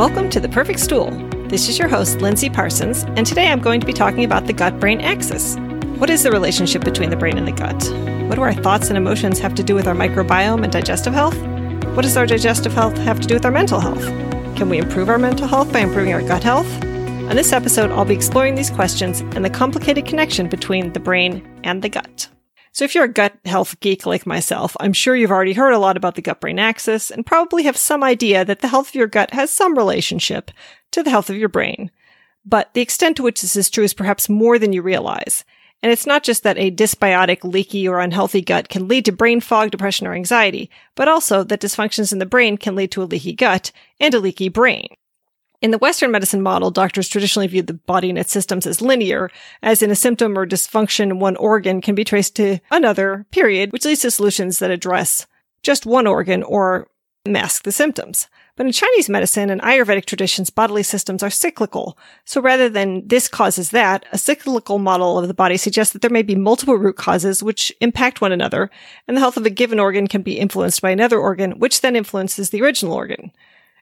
Welcome to The Perfect Stool. This is your host, Lindsey Parsons, and today I'm going to be talking about the gut brain axis. What is the relationship between the brain and the gut? What do our thoughts and emotions have to do with our microbiome and digestive health? What does our digestive health have to do with our mental health? Can we improve our mental health by improving our gut health? On this episode, I'll be exploring these questions and the complicated connection between the brain and the gut. So if you're a gut health geek like myself, I'm sure you've already heard a lot about the gut brain axis and probably have some idea that the health of your gut has some relationship to the health of your brain. But the extent to which this is true is perhaps more than you realize. And it's not just that a dysbiotic, leaky, or unhealthy gut can lead to brain fog, depression, or anxiety, but also that dysfunctions in the brain can lead to a leaky gut and a leaky brain. In the Western medicine model, doctors traditionally viewed the body and its systems as linear, as in a symptom or dysfunction one organ can be traced to another, period, which leads to solutions that address just one organ or mask the symptoms. But in Chinese medicine and Ayurvedic traditions, bodily systems are cyclical. So rather than this causes that, a cyclical model of the body suggests that there may be multiple root causes which impact one another, and the health of a given organ can be influenced by another organ, which then influences the original organ.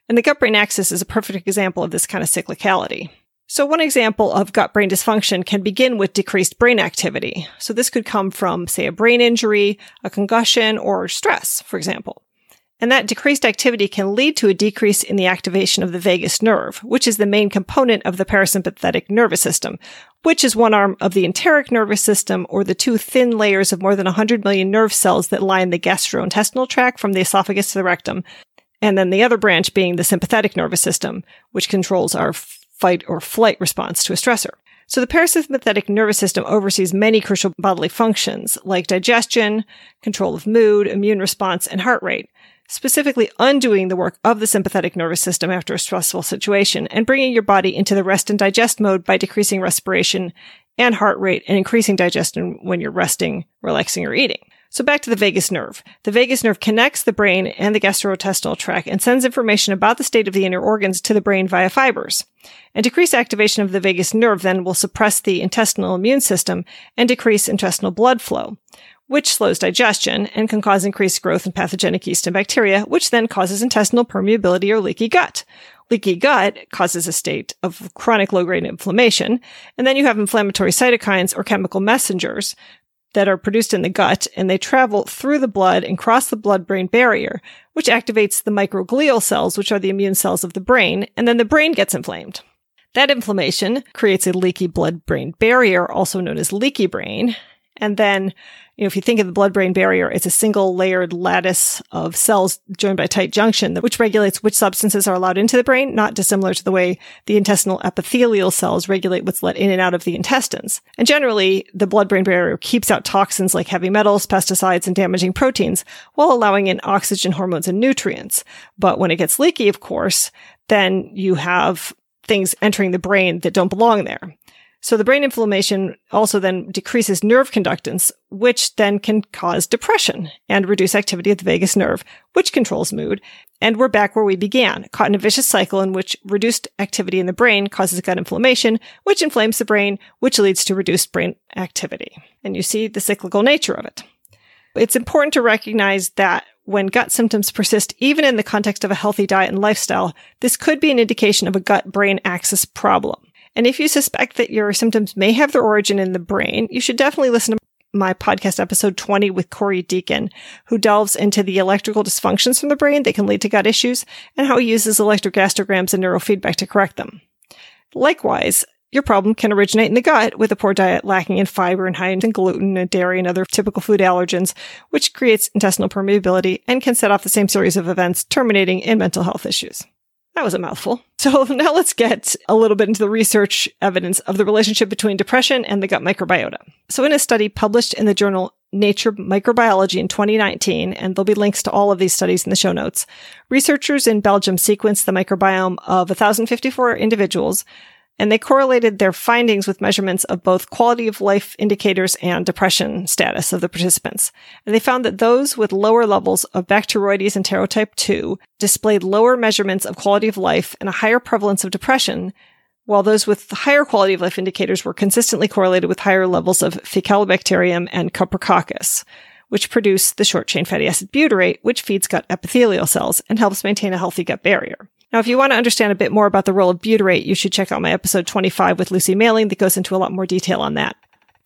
And the gut brain axis is a perfect example of this kind of cyclicality. So one example of gut brain dysfunction can begin with decreased brain activity. So this could come from, say, a brain injury, a concussion, or stress, for example. And that decreased activity can lead to a decrease in the activation of the vagus nerve, which is the main component of the parasympathetic nervous system, which is one arm of the enteric nervous system or the two thin layers of more than 100 million nerve cells that line the gastrointestinal tract from the esophagus to the rectum and then the other branch being the sympathetic nervous system, which controls our fight or flight response to a stressor. So the parasympathetic nervous system oversees many crucial bodily functions like digestion, control of mood, immune response, and heart rate, specifically undoing the work of the sympathetic nervous system after a stressful situation and bringing your body into the rest and digest mode by decreasing respiration and heart rate and increasing digestion when you're resting, relaxing, or eating. So back to the vagus nerve. The vagus nerve connects the brain and the gastrointestinal tract and sends information about the state of the inner organs to the brain via fibers. And decreased activation of the vagus nerve then will suppress the intestinal immune system and decrease intestinal blood flow, which slows digestion and can cause increased growth in pathogenic yeast and bacteria, which then causes intestinal permeability or leaky gut. Leaky gut causes a state of chronic low grade inflammation. And then you have inflammatory cytokines or chemical messengers that are produced in the gut and they travel through the blood and cross the blood brain barrier, which activates the microglial cells, which are the immune cells of the brain, and then the brain gets inflamed. That inflammation creates a leaky blood brain barrier, also known as leaky brain. And then you know, if you think of the blood-brain barrier, it's a single layered lattice of cells joined by tight junction, which regulates which substances are allowed into the brain, not dissimilar to the way the intestinal epithelial cells regulate what's let in and out of the intestines. And generally, the blood-brain barrier keeps out toxins like heavy metals, pesticides, and damaging proteins, while allowing in oxygen, hormones, and nutrients. But when it gets leaky, of course, then you have things entering the brain that don't belong there. So the brain inflammation also then decreases nerve conductance, which then can cause depression and reduce activity of the vagus nerve, which controls mood. And we're back where we began, caught in a vicious cycle in which reduced activity in the brain causes gut inflammation, which inflames the brain, which leads to reduced brain activity. And you see the cyclical nature of it. It's important to recognize that when gut symptoms persist, even in the context of a healthy diet and lifestyle, this could be an indication of a gut brain axis problem. And if you suspect that your symptoms may have their origin in the brain, you should definitely listen to my podcast episode 20 with Corey Deacon, who delves into the electrical dysfunctions from the brain that can lead to gut issues and how he uses electrogastrograms and neurofeedback to correct them. Likewise, your problem can originate in the gut with a poor diet lacking in fiber and high in gluten and dairy and other typical food allergens, which creates intestinal permeability and can set off the same series of events terminating in mental health issues. That was a mouthful. So now let's get a little bit into the research evidence of the relationship between depression and the gut microbiota. So in a study published in the journal Nature Microbiology in 2019, and there'll be links to all of these studies in the show notes, researchers in Belgium sequenced the microbiome of 1,054 individuals and they correlated their findings with measurements of both quality of life indicators and depression status of the participants. And they found that those with lower levels of Bacteroides enterotype 2 displayed lower measurements of quality of life and a higher prevalence of depression, while those with higher quality of life indicators were consistently correlated with higher levels of Faecalibacterium and Coprococcus, which produce the short chain fatty acid butyrate, which feeds gut epithelial cells and helps maintain a healthy gut barrier. Now, if you want to understand a bit more about the role of butyrate, you should check out my episode 25 with Lucy Mailing that goes into a lot more detail on that.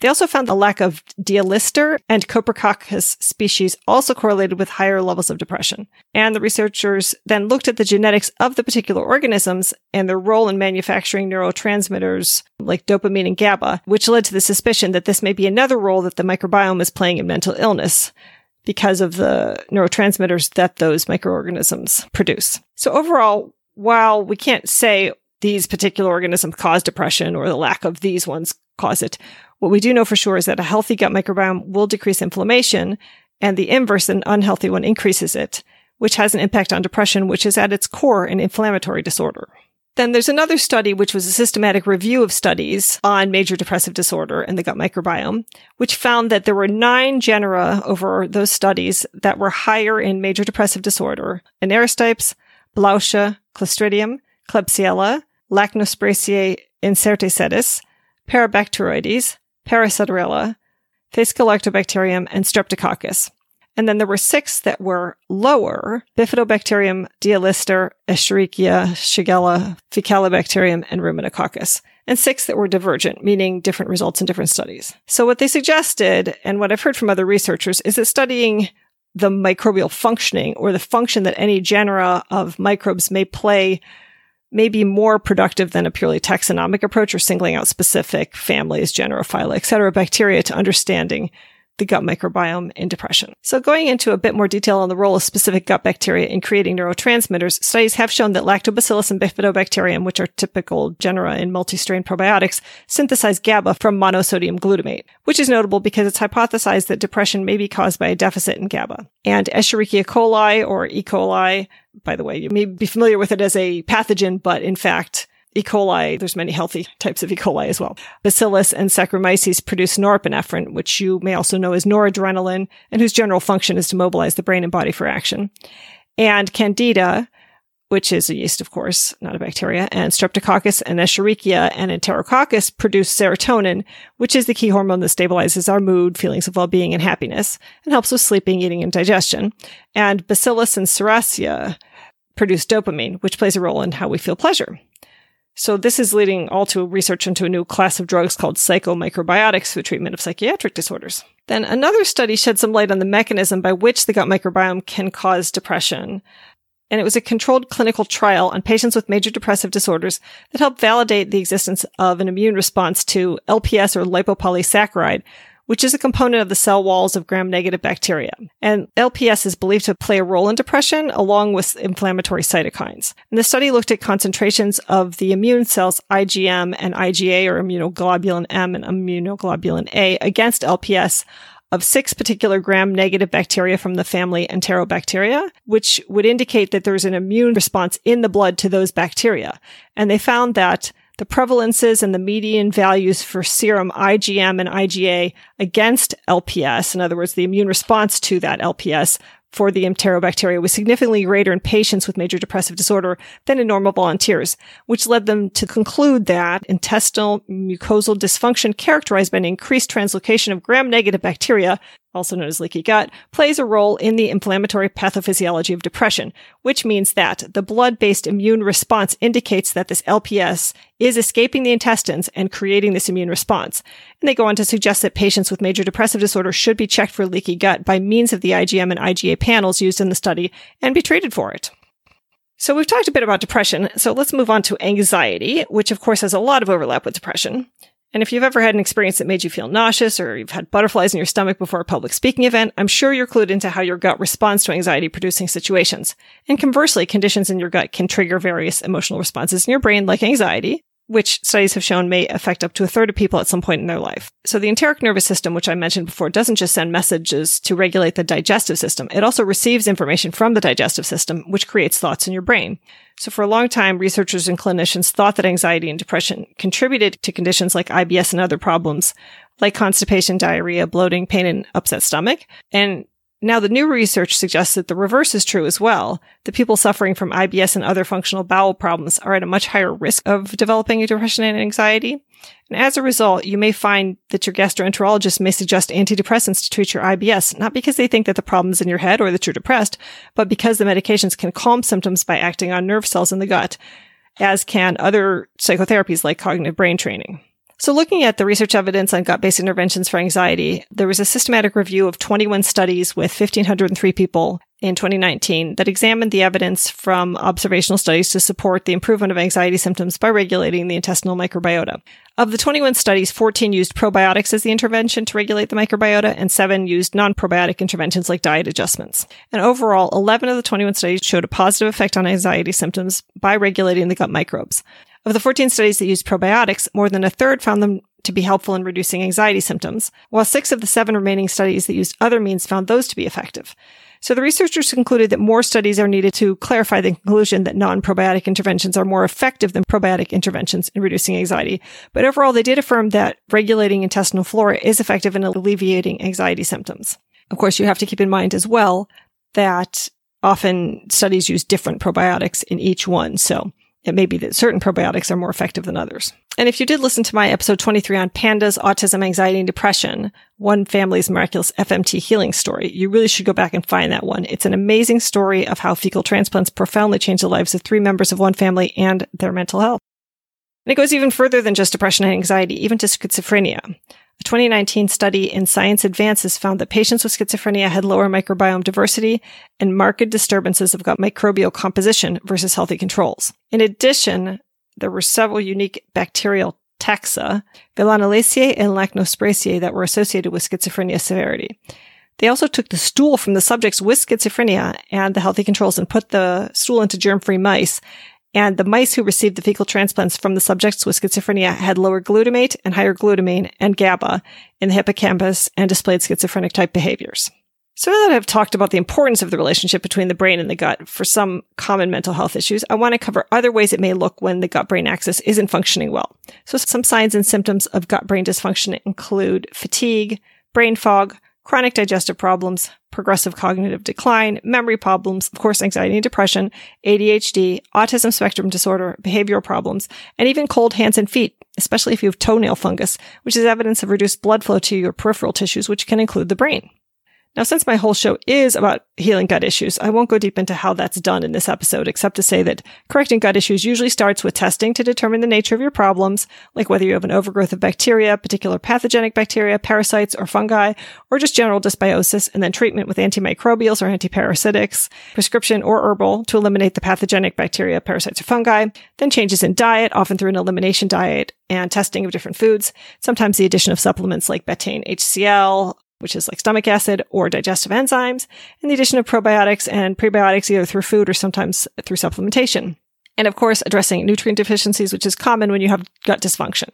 They also found the lack of Dialister and Coprococcus species also correlated with higher levels of depression. And the researchers then looked at the genetics of the particular organisms and their role in manufacturing neurotransmitters like dopamine and GABA, which led to the suspicion that this may be another role that the microbiome is playing in mental illness because of the neurotransmitters that those microorganisms produce. So overall, while we can't say these particular organisms cause depression or the lack of these ones cause it, what we do know for sure is that a healthy gut microbiome will decrease inflammation and the inverse, an unhealthy one increases it, which has an impact on depression, which is at its core an inflammatory disorder. Then there's another study, which was a systematic review of studies on major depressive disorder and the gut microbiome, which found that there were nine genera over those studies that were higher in major depressive disorder, Anaerostipes, Blautia, Clostridium, Klebsiella, Lachnospiraceae incertae sedis, Parabacteroides, Parasutterella, Phascolarctobacterium, and Streptococcus. And then there were six that were lower Bifidobacterium, Dialister, Escherichia, Shigella, Faecalibacterium, and Ruminococcus. And six that were divergent, meaning different results in different studies. So what they suggested, and what I've heard from other researchers, is that studying the microbial functioning or the function that any genera of microbes may play may be more productive than a purely taxonomic approach or singling out specific families, genera, phyla, et cetera, bacteria to understanding the gut microbiome in depression. So going into a bit more detail on the role of specific gut bacteria in creating neurotransmitters, studies have shown that lactobacillus and bifidobacterium, which are typical genera in multi-strain probiotics, synthesize GABA from monosodium glutamate, which is notable because it's hypothesized that depression may be caused by a deficit in GABA. And Escherichia coli or E. coli, by the way, you may be familiar with it as a pathogen, but in fact, E. coli, there's many healthy types of E. coli as well. Bacillus and Saccharomyces produce norepinephrine, which you may also know as noradrenaline, and whose general function is to mobilize the brain and body for action. And Candida, which is a yeast, of course, not a bacteria, and Streptococcus and Escherichia and Enterococcus produce serotonin, which is the key hormone that stabilizes our mood, feelings of well-being, and happiness, and helps with sleeping, eating, and digestion. And Bacillus and Serratia produce dopamine, which plays a role in how we feel pleasure. So this is leading all to research into a new class of drugs called psychomicrobiotics for the treatment of psychiatric disorders. Then another study shed some light on the mechanism by which the gut microbiome can cause depression. And it was a controlled clinical trial on patients with major depressive disorders that helped validate the existence of an immune response to LPS or lipopolysaccharide, which is a component of the cell walls of gram-negative bacteria. And LPS is believed to play a role in depression along with inflammatory cytokines. And the study looked at concentrations of the immune cells IgM and IgA or immunoglobulin M and immunoglobulin A against LPS of six particular gram negative bacteria from the family Enterobacteria, which would indicate that there's an immune response in the blood to those bacteria. And they found that the prevalences and the median values for serum IgM and IgA against LPS, in other words, the immune response to that LPS for the enterobacteria was significantly greater in patients with major depressive disorder than in normal volunteers, which led them to conclude that intestinal mucosal dysfunction characterized by an increased translocation of gram-negative bacteria also known as leaky gut, plays a role in the inflammatory pathophysiology of depression, which means that the blood-based immune response indicates that this LPS is escaping the intestines and creating this immune response. And they go on to suggest that patients with major depressive disorder should be checked for leaky gut by means of the IgM and IgA panels used in the study and be treated for it. So we've talked a bit about depression, so let's move on to anxiety, which of course has a lot of overlap with depression. And if you've ever had an experience that made you feel nauseous or you've had butterflies in your stomach before a public speaking event, I'm sure you're clued into how your gut responds to anxiety producing situations. And conversely, conditions in your gut can trigger various emotional responses in your brain like anxiety, which studies have shown may affect up to a third of people at some point in their life. So the enteric nervous system, which I mentioned before, doesn't just send messages to regulate the digestive system. It also receives information from the digestive system, which creates thoughts in your brain. So for a long time, researchers and clinicians thought that anxiety and depression contributed to conditions like IBS and other problems like constipation, diarrhea, bloating, pain, and upset stomach. And Now, the new research suggests that the reverse is true as well. The people suffering from IBS and other functional bowel problems are at a much higher risk of developing depression and anxiety. And as a result, you may find that your gastroenterologist may suggest antidepressants to treat your IBS, not because they think that the problem's in your head or that you're depressed, but because the medications can calm symptoms by acting on nerve cells in the gut, as can other psychotherapies like cognitive brain training. So looking at the research evidence on gut-based interventions for anxiety, there was a systematic review of 21 studies with 1,503 people in 2019 that examined the evidence from observational studies to support the improvement of anxiety symptoms by regulating the intestinal microbiota. Of the 21 studies, 14 used probiotics as the intervention to regulate the microbiota, and seven used non-probiotic interventions like diet adjustments. And overall, 11 of the 21 studies showed a positive effect on anxiety symptoms by regulating the gut microbes. Of the 14 studies that used probiotics, more than a third found them to be helpful in reducing anxiety symptoms, while six of the seven remaining studies that used other means found those to be effective. So the researchers concluded that more studies are needed to clarify the conclusion that non-probiotic interventions are more effective than probiotic interventions in reducing anxiety. But overall, they did affirm that regulating intestinal flora is effective in alleviating anxiety symptoms. Of course, you have to keep in mind as well that often studies use different probiotics in each one. So it may be that certain probiotics are more effective than others. And if you did listen to my episode 23 on pandas, autism, anxiety, and depression, one family's miraculous FMT healing story, you really should go back and find that one. It's an amazing story of how fecal transplants profoundly changed the lives of three members of one family and their mental health. And it goes even further than just depression and anxiety, even to schizophrenia. A 2019 study in Science Advances found that patients with schizophrenia had lower microbiome diversity and marked disturbances of gut microbial composition versus healthy controls. In addition, there were several unique bacterial taxa, Veillonellaceae and Lachnospiraceae, that were associated with schizophrenia severity. They also took the stool from the subjects with schizophrenia and the healthy controls and put the stool into germ-free mice and the mice who received the fecal transplants from the subjects with schizophrenia had lower glutamate and higher glutamine and GABA in the hippocampus and displayed schizophrenic type behaviors. So now that I've talked about the importance of the relationship between the brain and the gut for some common mental health issues, I want to cover other ways it may look when the gut brain axis isn't functioning well. So some signs and symptoms of gut brain dysfunction include fatigue, brain fog, chronic digestive problems, progressive cognitive decline, memory problems, of course, anxiety and depression, ADHD, autism spectrum disorder, behavioral problems, and even cold hands and feet, especially if you have toenail fungus, which is evidence of reduced blood flow to your peripheral tissues, which can include the brain. Now, since my whole show is about healing gut issues, I won't go deep into how that's done in this episode, except to say that correcting gut issues usually starts with testing to determine the nature of your problems, like whether you have an overgrowth of bacteria, particular pathogenic bacteria, parasites, or fungi, or just general dysbiosis, and then treatment with antimicrobials or antiparasitics, prescription or herbal to eliminate the pathogenic bacteria, parasites, or fungi, then changes in diet, often through an elimination diet, and testing of different foods, sometimes the addition of supplements like betaine HCl, which is like stomach acid or digestive enzymes, and the addition of probiotics and prebiotics either through food or sometimes through supplementation. And of course, addressing nutrient deficiencies, which is common when you have gut dysfunction.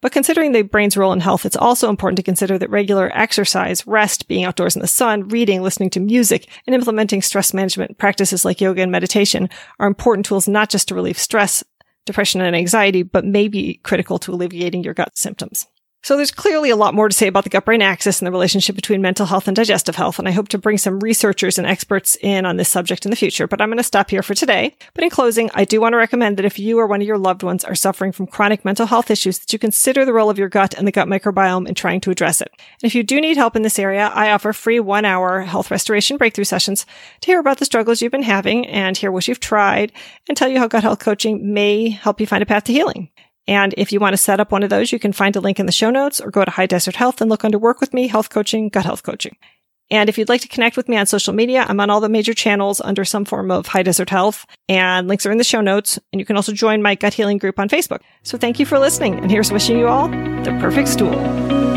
But considering the brain's role in health, it's also important to consider that regular exercise, rest, being outdoors in the sun, reading, listening to music, and implementing stress management practices like yoga and meditation are important tools not just to relieve stress, depression, and anxiety, but may be critical to alleviating your gut symptoms. So there's clearly a lot more to say about the gut brain axis and the relationship between mental health and digestive health. And I hope to bring some researchers and experts in on this subject in the future, but I'm going to stop here for today. But in closing, I do want to recommend that if you or one of your loved ones are suffering from chronic mental health issues, that you consider the role of your gut and the gut microbiome in trying to address it. And if you do need help in this area, I offer free one hour health restoration breakthrough sessions to hear about the struggles you've been having and hear what you've tried and tell you how gut health coaching may help you find a path to healing. And if you want to set up one of those, you can find a link in the show notes or go to High Desert Health and look under work with me, health coaching, gut health coaching. And if you'd like to connect with me on social media, I'm on all the major channels under some form of High Desert Health and links are in the show notes. And you can also join my gut healing group on Facebook. So thank you for listening. And here's wishing you all the perfect stool.